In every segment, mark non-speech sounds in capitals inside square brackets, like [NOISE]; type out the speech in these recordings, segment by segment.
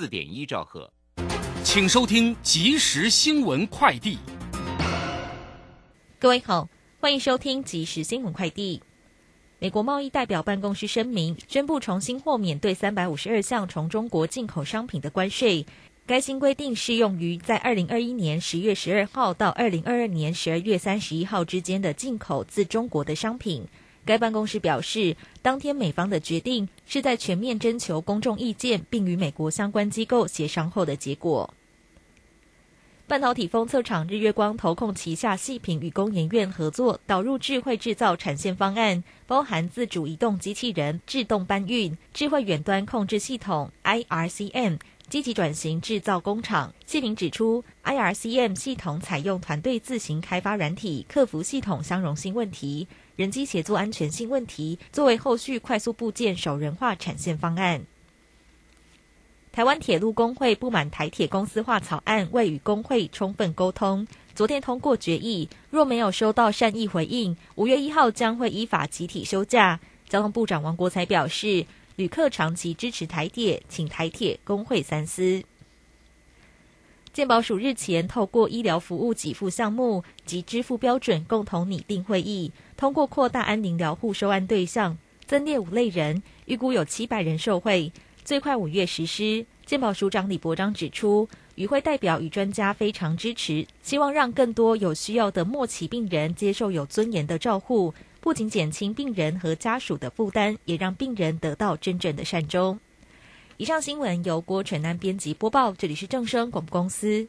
四点一兆赫。请收听即时新闻快递。各位好，欢迎收听即时新闻快递。美国贸易代表办公室声明，宣布重新豁免对三百五十二项从中国进口商品的关税。该新规定适用于在二零二一年十月十二号到二零二二年十二月三十一号之间的进口自中国的商品。该办公室表示，当天美方的决定是在全面征求公众意见，并与美国相关机构协商后的结果。半导体封测厂日月光投控旗下细品与工研院合作，导入智慧制造产线方案，包含自主移动机器人、自动搬运、智慧远端控制系统 （IRCM）。积极转型制造工厂。谢明指出，IRCM 系统采用团队自行开发软体，克服系统相容性问题、人机协作安全性问题，作为后续快速部件首人化产线方案。台湾铁路工会不满台铁公司化草案未与工会充分沟通，昨天通过决议，若没有收到善意回应，五月一号将会依法集体休假。交通部长王国才表示。旅客长期支持台铁，请台铁工会三思。健保署日前透过医疗服务给付项目及支付标准共同拟定会议，通过扩大安宁疗护收案对象，增列五类人，预估有七百人受惠，最快五月实施。健保署长李博章指出，与会代表与专家非常支持，希望让更多有需要的末期病人接受有尊严的照护。不仅减轻病人和家属的负担，也让病人得到真正的善终。以上新闻由郭纯安编辑播报，这里是正声广播公司。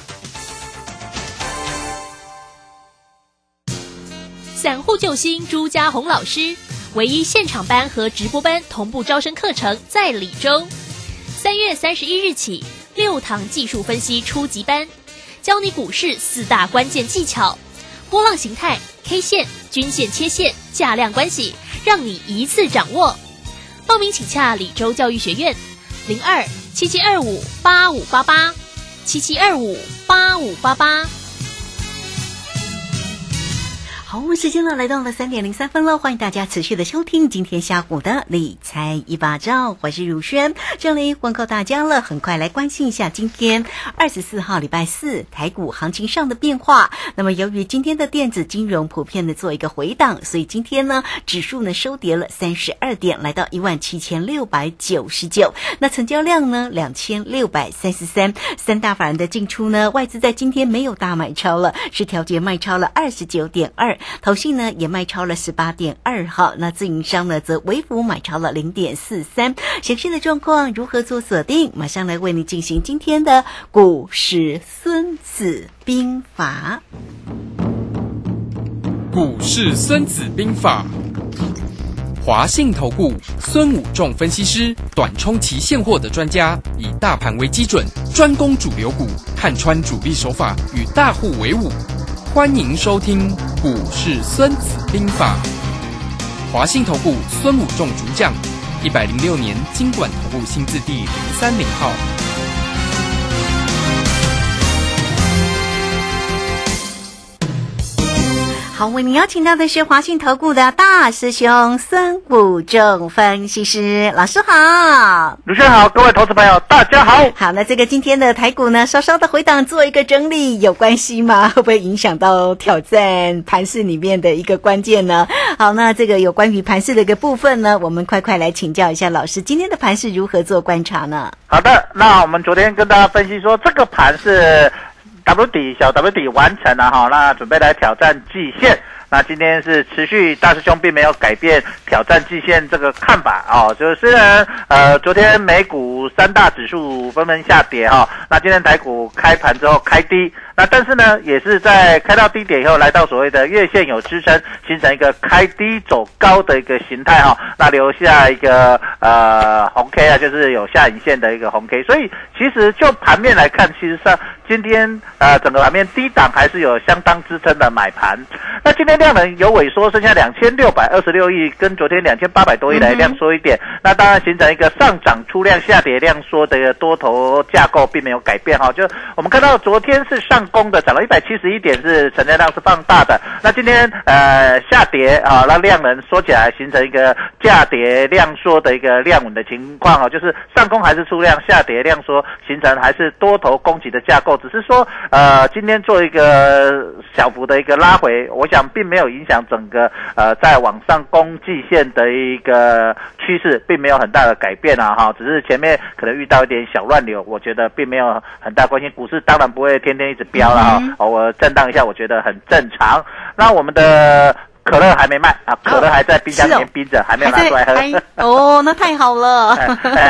散户救星朱家红老师，唯一现场班和直播班同步招生课程在李州。三月三十一日起，六堂技术分析初级班，教你股市四大关键技巧：波浪形态、K 线、均线、切线、价量关系，让你一次掌握。报名请洽李州教育学院，零二七七二五八五八八七七二五八五八八。好，时间呢来到了三点零三分了，欢迎大家持续的收听今天下午的理财一把照，我是如轩，这里问候大家了。很快来关心一下今天二十四号礼拜四台股行情上的变化。那么由于今天的电子金融普遍的做一个回档，所以今天呢指数呢收跌了三十二点，来到一万七千六百九十九。那成交量呢两千六百三十三，三大法人的进出呢，外资在今天没有大买超了，是调节卖超了二十九点二。投信呢也卖超了十八点二号，那自营商呢则微幅买超了零点四三。详细的状况如何做锁定？马上来为你进行今天的股市孙子兵法。股市孙子兵法，华信投顾孙武仲分析师，短冲期现货的专家，以大盘为基准，专攻主流股，看穿主力手法，与大户为伍。欢迎收听《股市孙子兵法》，华信投顾孙武仲主讲，一百零六年经管投顾新字第零三零号。好，为您邀请到的是华信投顾的大师兄孙武仲分析师老师好，卢先好，各位投资朋友大家好。好，那这个今天的台股呢，稍稍的回档做一个整理，有关系吗？[LAUGHS] 会不会影响到挑战盘市里面的一个关键呢？好，那这个有关于盘市的一个部分呢，我们快快来请教一下老师，今天的盘市如何做观察呢？好的，那我们昨天跟大家分析说，这个盘是。W 底小 W 底完成了哈，那准备来挑战季线。那今天是持续，大师兄并没有改变挑战季线这个看法哦。就是虽然呃，昨天美股三大指数纷纷下跌哈，那今天台股开盘之后开低，那但是呢，也是在开到低点以后，来到所谓的月线有支撑，形成一个开低走高的一个形态哈。那留下一个呃红 K 啊，就是有下影线的一个红 K。所以其实就盘面来看，其实上今天呃整个盘面低档还是有相当支撑的买盘。那今天量能有萎缩，剩下两千六百二十六亿，跟昨天两千八百多亿来量缩一点。那当然形成一个上涨出量、下跌量缩的多头架构，并没有改变哈。就我们看到昨天是上攻的，涨了一百七十一点，是成交量是放大的。那今天呃下跌啊，那量能缩起来，形成一个价跌量缩的一个量稳的情况啊，就是上攻还是出量，下跌量缩，形成还是多头攻击的架构。只是说呃今天做一个小幅的一个拉回，我。想并没有影响整个呃在往上攻季线的一个趋势，并没有很大的改变啊哈，只是前面可能遇到一点小乱流，我觉得并没有很大关系。股市当然不会天天一直飙了哈，偶尔震荡一下，我觉得很正常。那我们的。可乐还没卖啊，可乐还在冰箱里面冰着，还没有拿出来喝。哦，那太好了。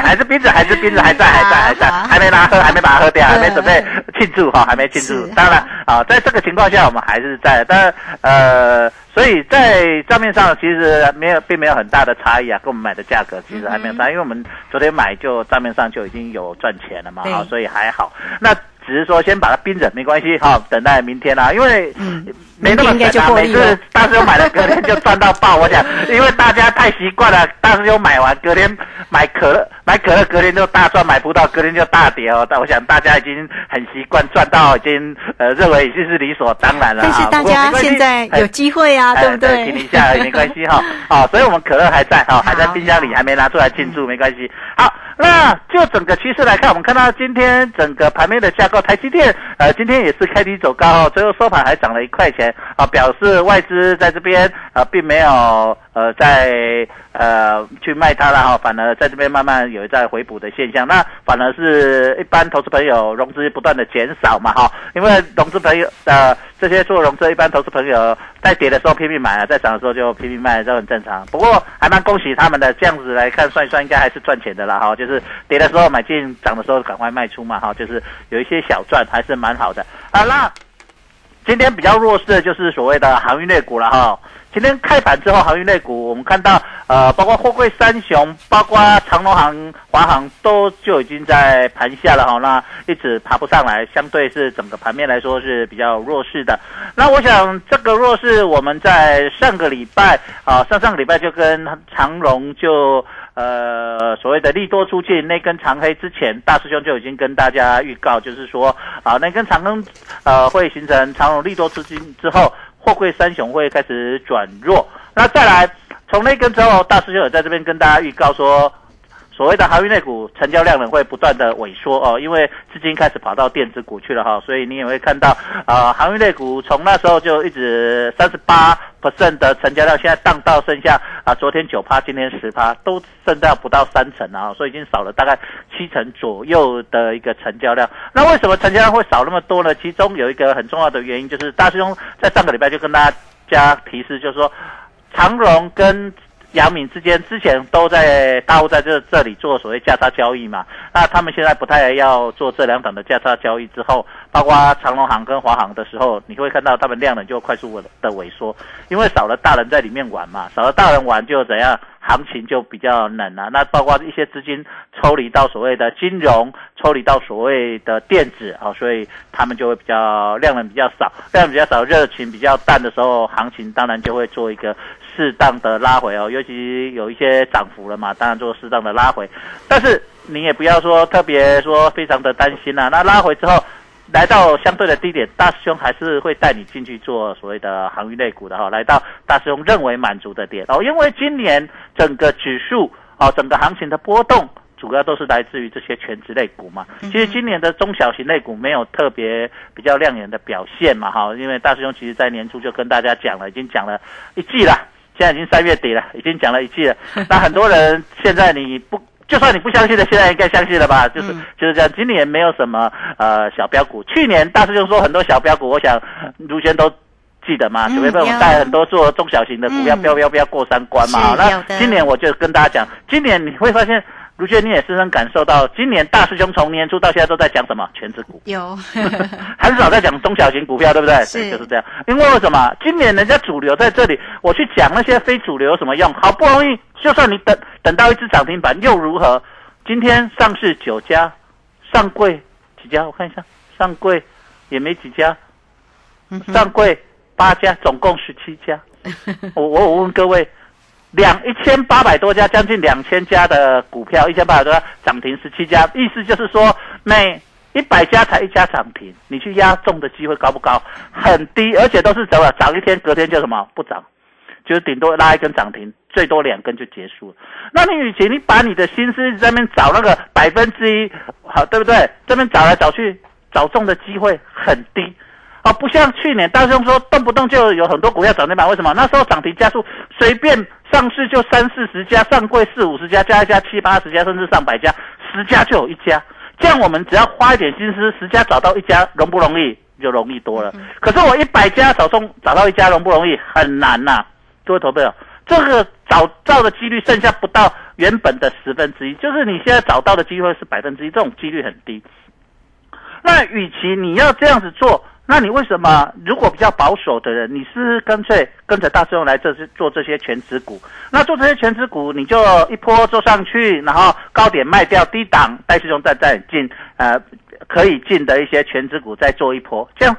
还是冰着，还是冰着，还在，还在，还在，还 [LAUGHS] 没拿喝，还没把它喝掉，还没准备庆祝哈，还没庆祝。当然啊，在这个情况下，我们还是在，但呃，所以在账面上其实没有，并没有很大的差异啊，跟我们买的价格其实还没有差，因为我们昨天买就账面上就已经有赚钱了嘛，啊，所以还好。那只是说先把它冰着，没关系哈，等待明天啦，因为没那么简单，每次大师兄买了隔天就赚到爆。我想，因为大家太习惯了，大师兄买完隔天买可乐，买可乐隔天就大赚，买葡萄隔天就大跌哦。但我想大家已经很习惯赚到，已经呃认为已经是理所当然了。但是大家现在有机会啊，对不对？停一下没关系哈，啊，[LAUGHS] 所以我们可乐还在哈，还在冰箱里，还没拿出来庆祝，没关系。好。那就整个趋势来看，我们看到今天整个盘面的架构，台积电呃今天也是开低走高，最后收盘还涨了一块钱啊，表示外资在这边呃并没有呃在呃去卖它了哈，反而在这边慢慢有在回补的现象。那反而是一般投资朋友融资不断的减少嘛哈，因为融资朋友呃这些做融资一般投资朋友在跌的时候拼命买啊，在涨的时候就拼命卖，都很正常。不过还蛮恭喜他们的，这样子来看算一算应该还是赚钱的啦哈，就是。跌的时候买进，涨的时候赶快卖出嘛，哈，就是有一些小赚，还是蛮好的啊。那今天比较弱势的就是所谓的航运类股了哈。今天开盘之后，航运类股我们看到，呃，包括货柜三雄，包括长隆行、华航都就已经在盘下了哈，那一直爬不上来，相对是整个盘面来说是比较弱势的。那我想这个弱势，我们在上个礼拜啊，上上个礼拜就跟长隆就。呃，所谓的利多出尽那根长黑之前，大师兄就已经跟大家预告，就是说啊，那根长根呃会形成长隆利多出尽之后，货柜三雄会开始转弱。那再来从那根之后，大师兄有在这边跟大家预告说。所谓的航运类股成交量呢会不断的萎缩哦，因为资金开始跑到电子股去了哈，所以你也会看到啊，航运类股从那时候就一直三十八 percent 的成交量，现在荡到剩下啊，昨天九趴，今天十趴，都剩到不到三成啊，所以已经少了大概七成左右的一个成交量。那为什么成交量会少那么多呢？其中有一个很重要的原因就是大师兄在上个礼拜就跟大家提示，就是说长荣跟杨敏之间之前都在大陆在这这里做所谓价差交易嘛，那他们现在不太要做这两档的价差交易之后，包括长隆行跟华航的时候，你会看到他们量能就快速的萎缩，因为少了大人在里面玩嘛，少了大人玩就怎样，行情就比较冷啊。那包括一些资金抽离到所谓的金融，抽离到所谓的电子啊，所以他们就会比较量能比较少，量比较少，热情比较淡的时候，行情当然就会做一个。适当的拉回哦，尤其有一些涨幅了嘛，当然做适当的拉回。但是你也不要说特别说非常的担心呐。那拉回之后，来到相对的低点，大师兄还是会带你进去做所谓的航运类股的哈。来到大师兄认为满足的点哦，因为今年整个指数哦，整个行情的波动主要都是来自于这些全职类股嘛。其实今年的中小型类股没有特别比较亮眼的表现嘛哈，因为大师兄其实在年初就跟大家讲了，已经讲了一季了。现在已经三月底了，已经讲了一季了。[LAUGHS] 那很多人现在你不就算你不相信的，现在应该相信了吧？就是、嗯就是这样。今年没有什么呃小标股，去年大师兄说很多小标股，我想卢轩都。记得吗？嗯九月份我有带很多做中小型的股票，嗯标标标过三关嘛。那今年我就跟大家讲，今年你会发现，卢轩你也深深感受到，今年大师兄从年初到现在都在讲什么全职股。有，[LAUGHS] 很少在讲中小型股票，对不对？是对就是这样。因为为什么？今年人家主流在这里，我去讲那些非主流有什么用？好不容易，就算你等等到一只涨停板又如何？今天上市九家，上柜几家？我看一下，上柜也没几家，上柜八家，总共十七家。[LAUGHS] 我我我问各位，两一千八百多家，将近两千家的股票，一千八百多家涨停十七家，意思就是说每一百家才一家涨停，你去压中的机会高不高？很低，而且都是怎么涨一天，隔天就什么不涨，就是顶多拉一根涨停，最多两根就结束了。那你与其你把你的心思在那边找那个百分之一，好对不对？这边找来找去，找中的机会很低。哦，不像去年大兄说动不动就有很多股票涨停板，为什么？那时候涨停加速随便上市就三四十家，上柜四五十家，加一加七八十家，甚至上百家，十家就有一家。这样我们只要花一点心思，十家找到一家容不容易？就容易多了。可是我一百家找中找到一家容不容易？很难呐、各位投票，这个找到的几率剩下不到原本的十分之一，就是你现在找到的机会是百分之一，这种几率很低。那与其你要这样子做，那你为什么如果比较保守的人，你是干脆跟着大师兄来这些做这些全职股？那做这些全职股，你就一波做上去，然后高点卖掉，低档带师兄再再进呃可以进的一些全职股再做一波，这样。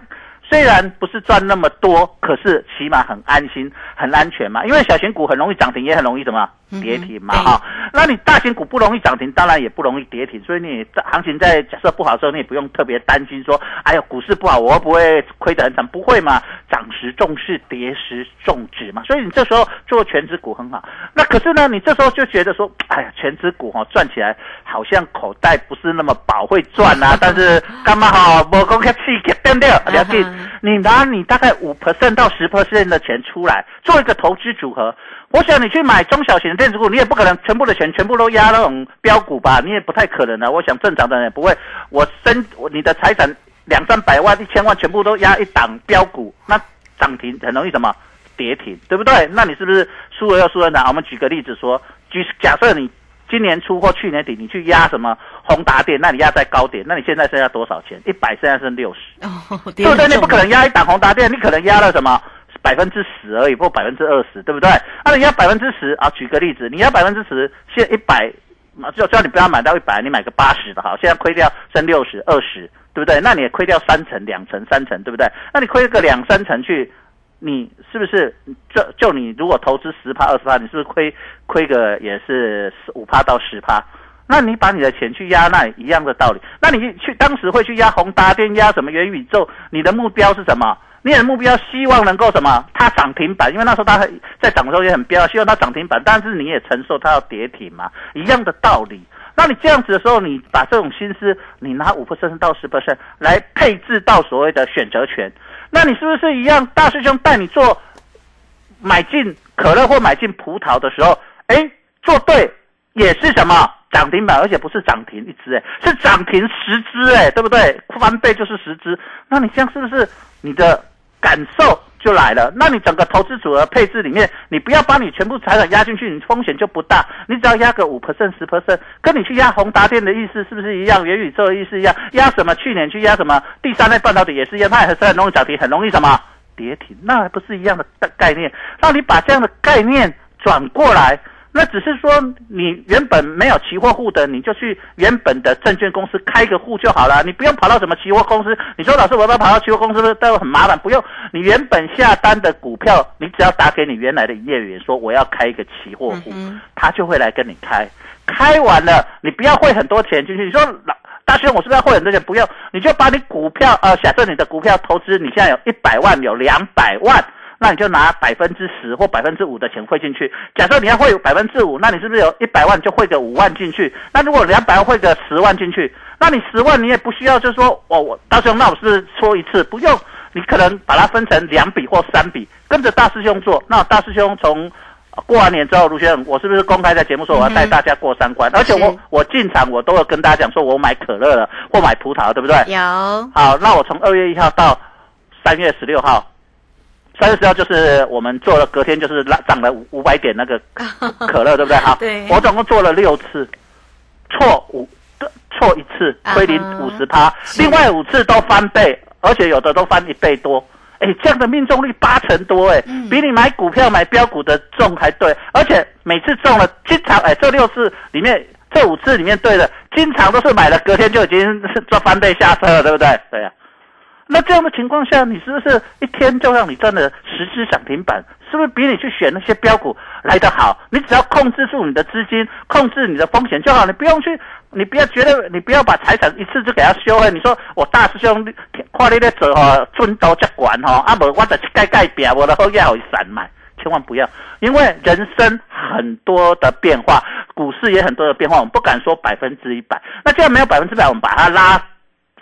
虽然不是赚那么多，可是起码很安心、很安全嘛。因为小型股很容易涨停，也很容易什么跌停嘛对哈、那你大型股不容易涨停，当然也不容易跌停，所以你在行情在假设不好的时候，你也不用特别担心说，哎呀股市不好，我会不会亏得很惨？不会嘛，涨时重视，跌时重指嘛。所以你这时候做全职股很好。那可是呢，你这时候就觉得说，哎呀，全职股哈、哦、赚起来好像口袋不是那么饱，会赚啊，[LAUGHS] 但是干嘛哈，我公开气给掉掉，了解。你拿你大概五 percent 到十 percent 的钱出来做一个投资组合，我想你去买中小型的电子股，你也不可能全部的钱全部都压那种标股吧？你也不太可能的。我想正常的人也不会，我身你的财产两三百万、一千万全部都压一档标股，那涨停很容易什么跌停，对不对？那你是不是输了又输了呢？我们举个例子说，举假设你今年初或去年底你去压什么宏达电，那你压在高点，那你现在剩下多少钱？一百，现在剩六十。哦，对不对？你不可能压一档宏达电，你可能压了什么百分之十而已，或百分之二十，对不对？那你压百分之十啊？举个例子，你压百分之十，现一百，就叫你不要买到一百，你买个八十的好，现在亏掉剩六十、二十，对不对？那你也亏掉三成、两成、三成，对不对？那你亏个两三成去，你是不是就就你如果投资十趴、二十趴，你是不是亏亏个也是五趴到十趴？那你把你的钱去压那一样的道理。那你去当时会去压宏达电、压什么元宇宙？你的目标是什么？你的目标希望能够什么？它涨停板，因为那时候它在涨的时候也很飙，希望它涨停板，但是你也承受它要跌停嘛，一样的道理。那你这样子的时候，你把这种心思，你拿五 percent 到十 percent 来配置到所谓的选择权，那你是不是一样？大师兄带你做买进可乐或买进葡萄的时候，哎，做对也是什么涨停板，而且不是涨停一只，哎，是涨停十只，哎，对不对？翻倍就是十只，那你这样是不是你的感受就来了？那你整个投资组合配置里面，你不要把你全部财产压进去，你风险就不大，你只要压个五 percent 十 percent，跟你去压宏达电的意思是不是一样？元宇宙的意思一样？压什么？去年去压什么？第三代半导体也是一样，它也是很容易涨停，很容易什么？跌停，那还不是一样的概概念？那你把这样的概念转过来，那只是说你原本没有期货户的，你就去原本的证券公司开个户就好了，你不用跑到什么期货公司。你说老师，我要跑到期货公司都很麻烦，不用。你原本下单的股票，你只要打给你原来的营业员说我要开一个期货户，嗯他就会来跟你开。开完了，你不要汇很多钱进去。你说老大轩，我是不是要汇很多钱？不用，你就把你股票呃，假设你的股票投资，你现在有一百万，有两百万。那你就拿百分之十或百分之五的钱汇进去。假设你要汇百分之五，那你是不是有一百万就汇个五万进去？那如果两百万汇个十万进去，那你十万你也不需要，就是说我，我大师兄，那我是不是搓一次？不用，你可能把它分成两笔或三笔，跟着大师兄做。那大师兄从过完年之后，卢先生，我是不是公开在节目说我要带大家过三关？而且我我进场我都有跟大家讲说，我买可乐了或买葡萄，对不对？有好，那我从二月一号到三月十六号，三月十号就是我们做了，隔天就是拉涨了五五百点那个 [LAUGHS] 可乐，对不对？好，对我总共做了六次，错五错一次亏零五十趴，另外五次都翻倍，而且有的都翻一倍多。哎，这样的命中率八成多，哎、嗯比你买股票买标股的中还对，而且每次中了，经常哎，这六次里面，这五次里面对的，经常都是买了隔天就已经是做翻倍下车了，对不对？对呀、那这样的情况下，你是不是一天就让你赚了十只涨停板？是不是比你去选那些标股来得好？你只要控制住你的资金，控制你的风险就好，你不用去，你不要觉得你不要把财产一次就给他修了。你说我大师兄看你在做吼，尊刀接管吼，啊无我就是盖盖表，我的后要有散买。千万不要，因为人生很多的变化，股市也很多的变化，我们不敢说百分之一百。那既然没有百分之百，我们把它拉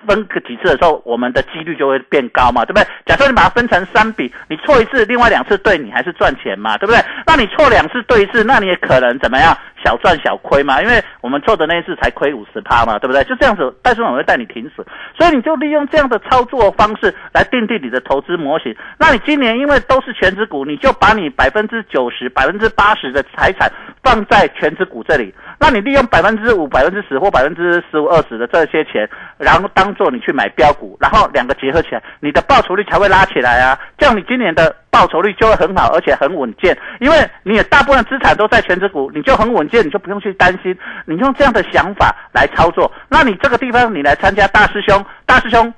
分个几次的时候，我们的几率就会变高嘛，对不对？假设你把它分成三笔，你错一次，另外两次对你还是赚钱嘛，对不对？那你错两次对一次，那你也可能怎么样？小赚小亏嘛，因为我们错的那一次才亏五十趴嘛，对不对？就这样子，但是我会带你停损，所以你就利用这样的操作方式来定定你的投资模型。那你今年因为都是全职股，你就把你百分之九十、百分之八十的财产放在全职股这里，那你利用百分之五、百分之十或百分之十五、二十的这些钱，然后当做你去买标股，然后两个结合起来，你的报酬率才会拉起来啊！这样你今年的报酬率就会很好，而且很稳健，因为你的大部分资产都在全职股，你就很稳健，你就不用去担心。你用这样的想法来操作，那你这个地方你来参加大师兄，大师兄。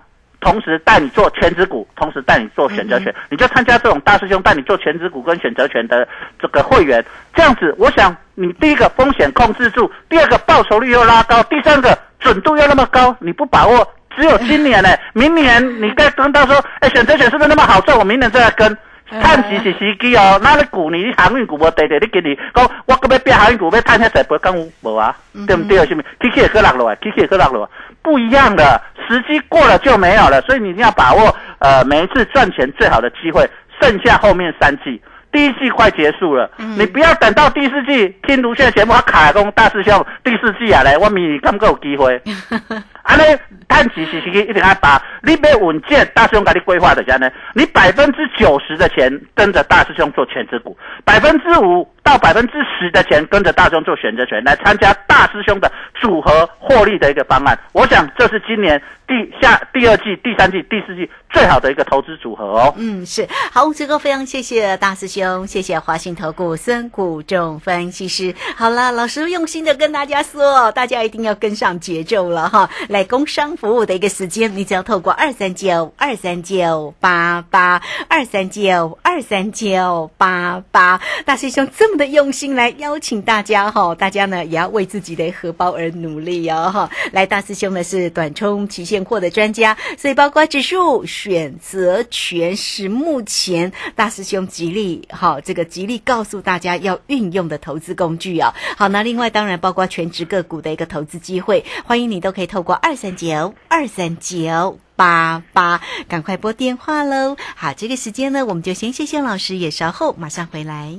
同时带你做全职股，同时带你做选择权，你就参加这种大师兄带你做全职股跟选择权的这个会员，这样子，我想你第一个风险控制住，第二个报酬率又拉高，第三个准度又那么高，你不把握，只有今年呢、[LAUGHS] 明年你再跟他说，哎，选择权是不是那么好赚？我明年再来跟。探时是时机哦，那你旧年航运股无地地，你今年讲我搁要变航运股，要探遐侪，不讲有无啊？对不对？是咪？起起也搁落落来，起起也搁落落来，不一样的时机过了就没有了，所以你一定要把握呃每一次赚钱最好的机会，剩下后面三季。第一季快结束了，你不要等到第四季听卢现的节目，他卡工大师兄第四季啊来，我明年敢够有机会。[LAUGHS] 安尼探时是时机一定要把，你要稳健，大师兄给你规划的安尼，你百分之九十的钱跟着大师兄做全职股，百分之五到百分之十的钱跟着大师兄做选择权，来参加大师兄的组合获利的一个方案。我想这是今年第下第二季、第三季、第四季最好的一个投资组合哦。嗯，是好，这个非常谢谢大师兄，谢谢华信投顾孙谷仲分析师。好了，老师用心的跟大家说，大家一定要跟上节奏了哈。来工商服务的一个时间，你只要透过二三九二三九八八二三九二三九八八，大师兄这么的用心来邀请大家哈，大家呢也要为自己的荷包而努力哦哈。来，大师兄呢是短冲期现货的专家，所以包括指数、选择权是目前大师兄极力好这个极力告诉大家要运用的投资工具啊。好，那另外当然包括全职个股的一个投资机会，欢迎你都可以透过二三九二三九。八八，赶快拨电话喽！好，这个时间呢，我们就先谢谢老师，也稍后马上回来。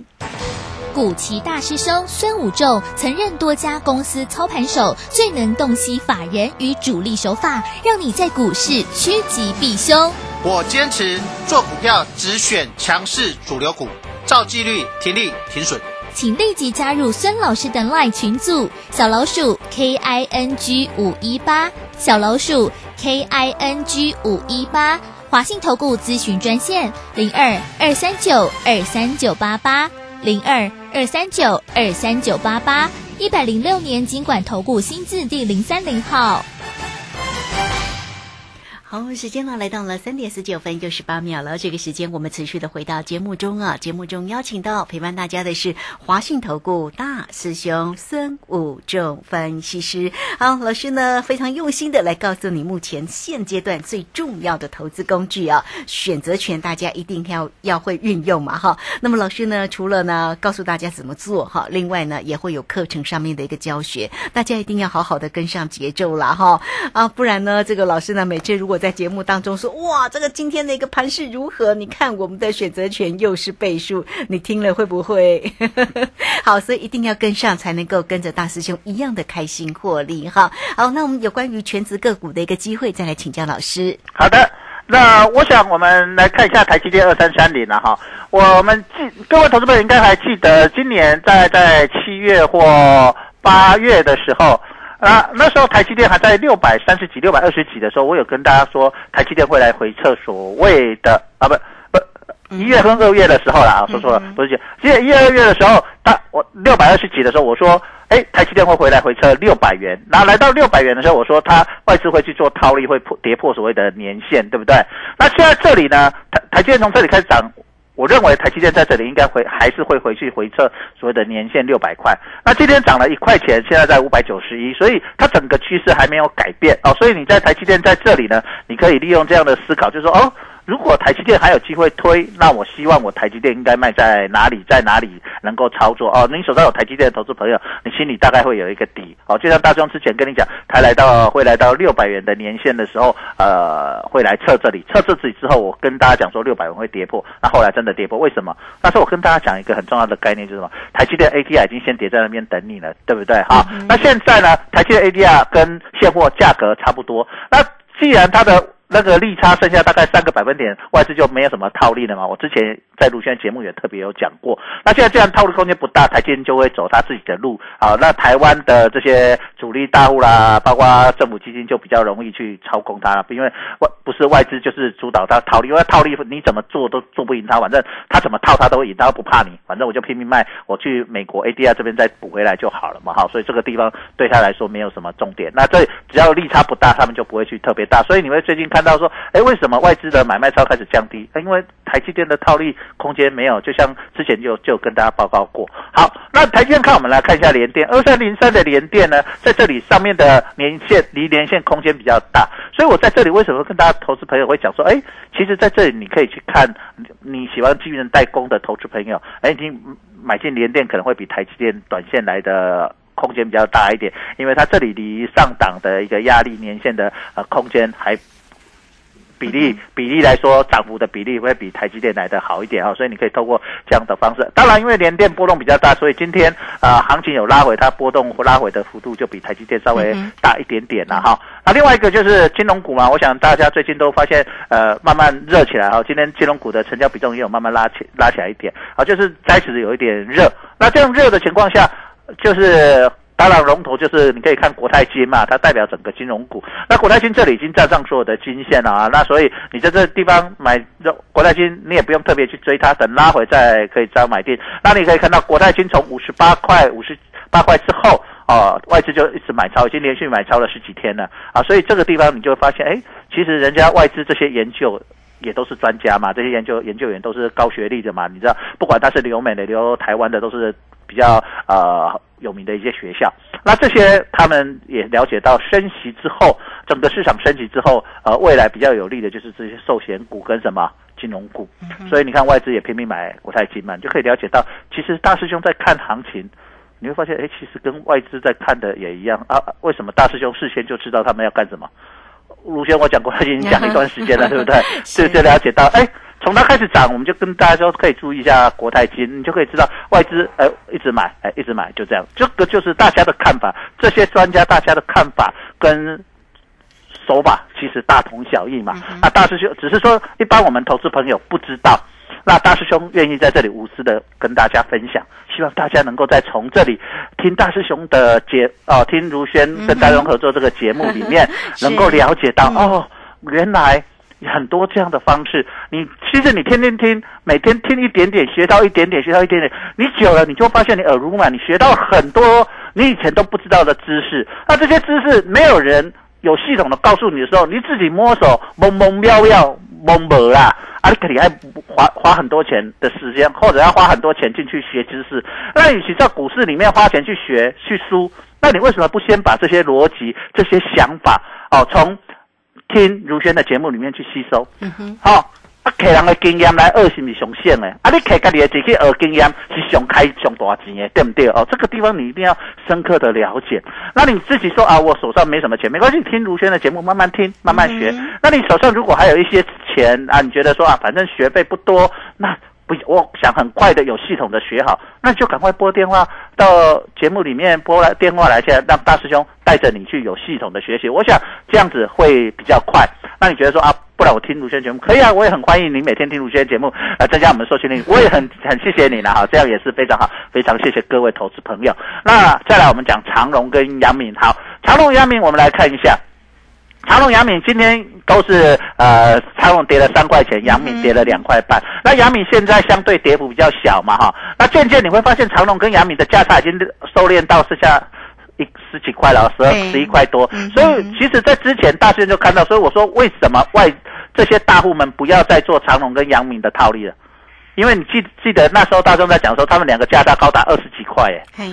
古奇大师兄孙武仲曾任多家公司操盘手，最能洞悉法人与主力手法，让你在股市趋吉避凶。我坚持做股票只选强势主流股，照纪律停利停损。请立即加入孙老师的 LINE 群组，小老鼠 K I N G 五一八，小老鼠 K I N G 五一八，华信投顾咨询专线零二二三九二三九八八零二二三九二三九八八，一百零六年经管投顾新字第零三零号。好，时间呢来到了三点十九分又十八秒了。这个时间我们持续的回到节目中啊，节目中邀请到陪伴大家的是华信投顾大师兄孙武仲分析师。好，老师呢非常用心的来告诉你目前现阶段最重要的投资工具啊，选择权大家一定要要会运用嘛哈。那么老师呢除了呢告诉大家怎么做哈，另外呢也会有课程上面的一个教学，大家一定要好好的跟上节奏啦哈啊，不然呢这个老师呢每次如果在节目当中说，哇，这个今天的一个盘势如何？你看我们的选择权又是倍数，你听了会不会？[LAUGHS] 好，所以一定要跟上，才能够跟着大师兄一样的开心获利哈。好，那我们有关于全职个股的一个机会，再来请教老师。好的，那我想我们来看一下台积电二三三零了哈。我们记各位投资朋友应该还记得，今年在在七月或八月的时候，啊，那时候台积电还在六百三十几、六百二十几的时候，我有跟大家说，台积电会来回测所谓的啊不不一月跟二月的时候啦，说错了，不是记，记得一二月的时候，它我六百二十几的时候，我说，哎，台积电会回来回测六百元，然后来到六百元的时候，我说它外资会去做套利，会破跌破所谓的年限，对不对？那现在这里呢，台台积电从这里开始涨。我认为台积电在这里应该回还是会回去回撤所谓的年限六百块。那今天涨了一块钱，现在在五百九十一，所以它整个趋势还没有改变哦。所以你在台积电在这里呢，你可以利用这样的思考，就是说哦。如果台积电还有机会推，那我希望我台积电应该卖在哪里，在哪里能够操作哦？你手上有台积电的投资朋友，你心里大概会有一个底哦。就像大兄之前跟你讲，他来到会来到六百元的年限的时候，呃，会来测这里，测这里之后，我跟大家讲说六百元会跌破，那后来真的跌破，为什么？那时候我跟大家讲一个很重要的概念，就是什么？台积电 ADR 已经先跌在那边等你了，对不对？好，那现在呢，台积电 ADR 跟现货价格差不多，那既然它的那个利差剩下大概三个百分点，外资就没有什么套利了嘛。我之前在陆轩节目也特别有讲过。那现在这样套利空间不大，台积电就会走他自己的路。好，那台湾的这些主力大户啦，包括政府基金就比较容易去操控它，因为外不是外资就是主导它套利，因为套利你怎么做都做不赢它，反正他怎么套他都会赢，他不怕你，反正我就拼命卖，我去美国 ADR 这边再补回来就好了嘛。好，所以这个地方对他来说没有什么重点。那这只要利差不大，他们就不会去特别大。所以你会最近看。到说，哎，为什么外资的买卖超开始降低？因为台积电的套利空间没有，就像之前就就跟大家报告过。好，那台积电看我们来看一下联电二三零三的联电呢，在这里上面的年线离连线空间比较大，所以我在这里为什么跟大家投资朋友会讲说，哎，其实在这里你可以去看你喜欢晶圆代工的投资朋友，哎，你买进联电可能会比台积电短线来的。空间比较大一点，因为它这里离上档的一个压力年限的呃空间还。比例比例来说，涨幅的比例会比台积电来的好一点啊，所以你可以透过这样的方式。当然，因为联电波动比较大，所以今天呃行情有拉回，它波动拉回的幅度就比台积电稍微大一点点了哈。那另外一个就是金融股嘛，我想大家最近都发现呃慢慢热起来哈，今天金融股的成交比重也有慢慢拉起拉起来一点啊，就是开始有一点热。那这样热的情况下，就是。当然，龙头就是你可以看国泰金嘛，它代表整个金融股。那国泰金这里已经站上所有的金线了啊，那所以你在这地方买国泰金，你也不用特别去追它，等拉回再可以再买进。那你可以看到国泰金从五十八块、五十八块之后，哦，外资就一直买超，已经连续买超了十几天了啊。所以这个地方你就会发现，哎，其实人家外资这些研究也都是专家嘛，这些研究研究员都是高学历的嘛，你知道，不管他是留美的、留台湾的，都是。比较呃有名的一些学校，那这些他们也了解到升息之后，整个市场升息之后，呃，未来比较有利的就是这些寿险股跟什么金融股，所以你看外资也拼命买国泰金嘛，就可以了解到，其实大师兄在看行情，你会发现，哎，其实跟外资在看的也一样啊。为什么大师兄事先就知道他们要干什么？[LAUGHS] 如先我讲过，他已经讲一段时间了，[LAUGHS] 对不对？就就了解到，哎。从它开始涨，我们就跟大家说可以注意一下国泰金，你就可以知道外资呃一直买，哎一直买，就这样，这个就是大家的看法。这些专家大家的看法跟手法其实大同小异嘛。那大师兄只是说一般我们投资朋友不知道，那大师兄愿意在这里无私的跟大家分享，希望大家能够在从这里听大师兄的节哦，听如轩跟大荣合作这个节目里面，[LAUGHS] 能够了解到哦，原来。很多这样的方式，你其实你天天听，每天听一点点，学到一点点，学到一点点，你久了，你就发现你耳濡目染，你学到很多你以前都不知道的知识。那这些知识没有人有系统的告诉你的时候，你自己摸索懵懵妙妙懵懵啦，啊，你肯定还花花很多钱的时间，或者要花很多钱进去学知识。那与其在股市里面花钱去学去输，那你为什么不先把这些逻辑、这些想法哦从？听如轩的节目里面去吸收，好，啊，客人的经验来学是不是上限的？啊，你客家己的自己学经验是上开上大钱的，对不对？哦，这个地方你一定要深刻的了解。那你自己说啊，我手上没什么钱，没关系，听如轩的节目，慢慢听，慢慢学。那你手上如果还有一些钱啊，你觉得说啊，反正学费不多，那我想很快的有系统的学好，那就赶快拨电话到节目里面拨来电话来，现在让大师兄带着你去有系统的学习。我想这样子会比较快。那你觉得说啊，不然我听卢轩节目可以啊，我也很欢迎你每天听卢轩节目来增加我们收听率，我也很很谢谢你了哈，这样也是非常好，非常谢谢各位投资朋友。那再来我们讲长荣跟杨敏，好，长荣杨敏我们来看一下。长隆、阳明今天都是呃，长隆跌了三块钱，阳明跌了两块半。那阳明现在相对跌幅比较小嘛，哈。那渐渐你会发现，长隆跟阳明的价差已经收敛到剩下一十几块了，十二十一块多。所以其实，在之前大师就看到，所以我说为什么外这些大户们不要再做长隆跟阳明的套利了？因为你记记得那时候大众在讲说，他们两个价差高达二十几块，哎。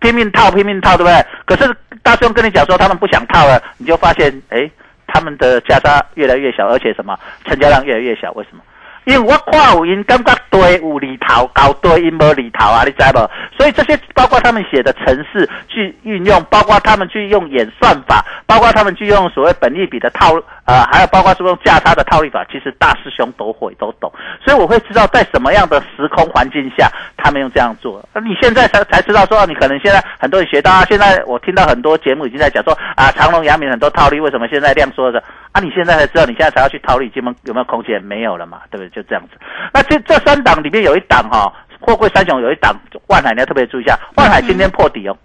拼命套，拼命套，对不对？可是大兄跟你讲说他们不想套了，你就发现，哎，他们的价差越来越小，而且什么成交量越来越小，为什么？因为我看有因感觉对有里头，搞对因无里头啊，你知不？所以这些包括他们写的程式去运用，包括他们去用演算法，包括他们去用所谓本利比的套，呃，还有包括说用价差的套利法，其实大师兄都会都懂。所以我会知道在什么样的时空环境下他们用这样做。那你现在才才知道说，你可能现在很多人学到啊，现在我听到很多节目已经在讲说啊，长隆、阳明很多套利，为什么现在量缩着？那，你现在才知道，你现在才要去套利，基本有没有空间？没有了嘛，对不对？就这样子。那这这三档里面有一档哈，货柜三雄有一档万海，你要特别注意一下，万海今天破底哦。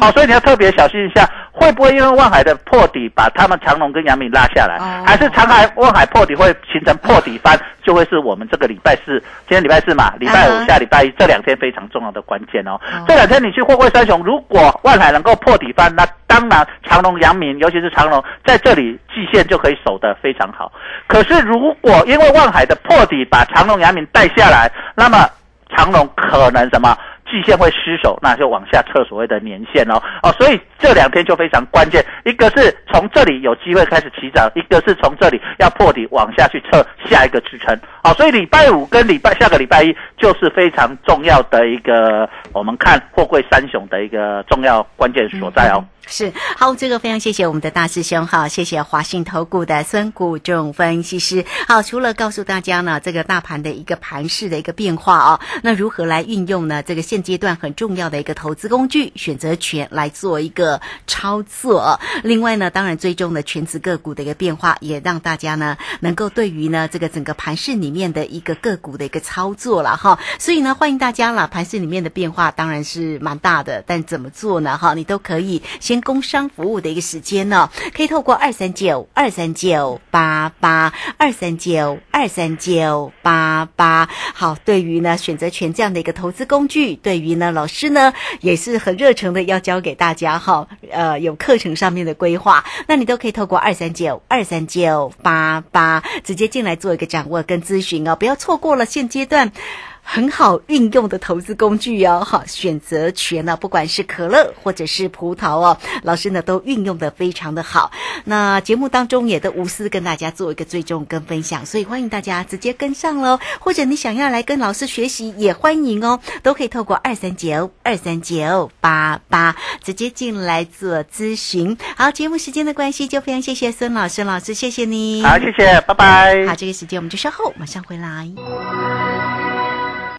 好，所以你要特别小心一下，会不会因为万海的破底把他们长隆跟杨敏拉下来，还是长海万海破底会形成破底翻，[LAUGHS] 就会是我们这个礼拜四，今天礼拜四嘛，礼拜五下礼拜一这两天非常重要的关键哦。这两天你去货柜三雄，如果万海能够破底翻，那当然长隆、杨敏，尤其是长隆在这里季线就可以守得非常好。可是如果因为万海的破底把长隆、杨敏带下来，那么长隆可能什么？季线会失守，那就往下测所谓的年线哦哦，所以这两天就非常关键，一个是从这里有机会开始起涨，一个是从这里要破底往下去测下一个支撑好，所以礼拜五跟礼拜下个礼拜一就是非常重要的一个我们看货柜三雄的一个重要关键所在哦。是好，这个非常谢谢我们的大师兄哈，谢谢华信投顾的孙谷仲分析师。好，除了告诉大家呢，这个大盘的一个盘势的一个变化哦，那如何来运用呢？这个现阶段很重要的一个投资工具选择权来做一个操作。另外呢，当然追踪的全职个股的一个变化，也让大家呢能够对于呢这个整个盘势里面的一个个股的一个操作了哈。所以呢，欢迎大家了，盘势里面的变化当然是蛮大的，但怎么做呢？哈，你都可以。先工商服务的一个时间呢，可以透过二三九二三九八八二三九二三九八八。好，对于呢选择权这样的一个投资工具，对对于呢老师呢也是很热诚的要教给大家哈。呃，有课程上面的规划，那你都可以透过二三九二三九八八直接进来做一个掌握跟咨询啊，不要错过了现阶段。很好运用的投资工具哦，哈，选择权呢，不管是可乐或者是葡萄哦，老师呢都运用的非常的好。那节目当中也都无私跟大家做一个追踪跟分享，所以欢迎大家直接跟上喽，或者你想要来跟老师学习也欢迎哦，都可以透过二三九二三九八八直接进来做咨询。好，节目时间的关系，就非常谢谢孙老师老师，谢谢你。好，谢谢，拜拜。好，这个时间我们就稍后马上回来。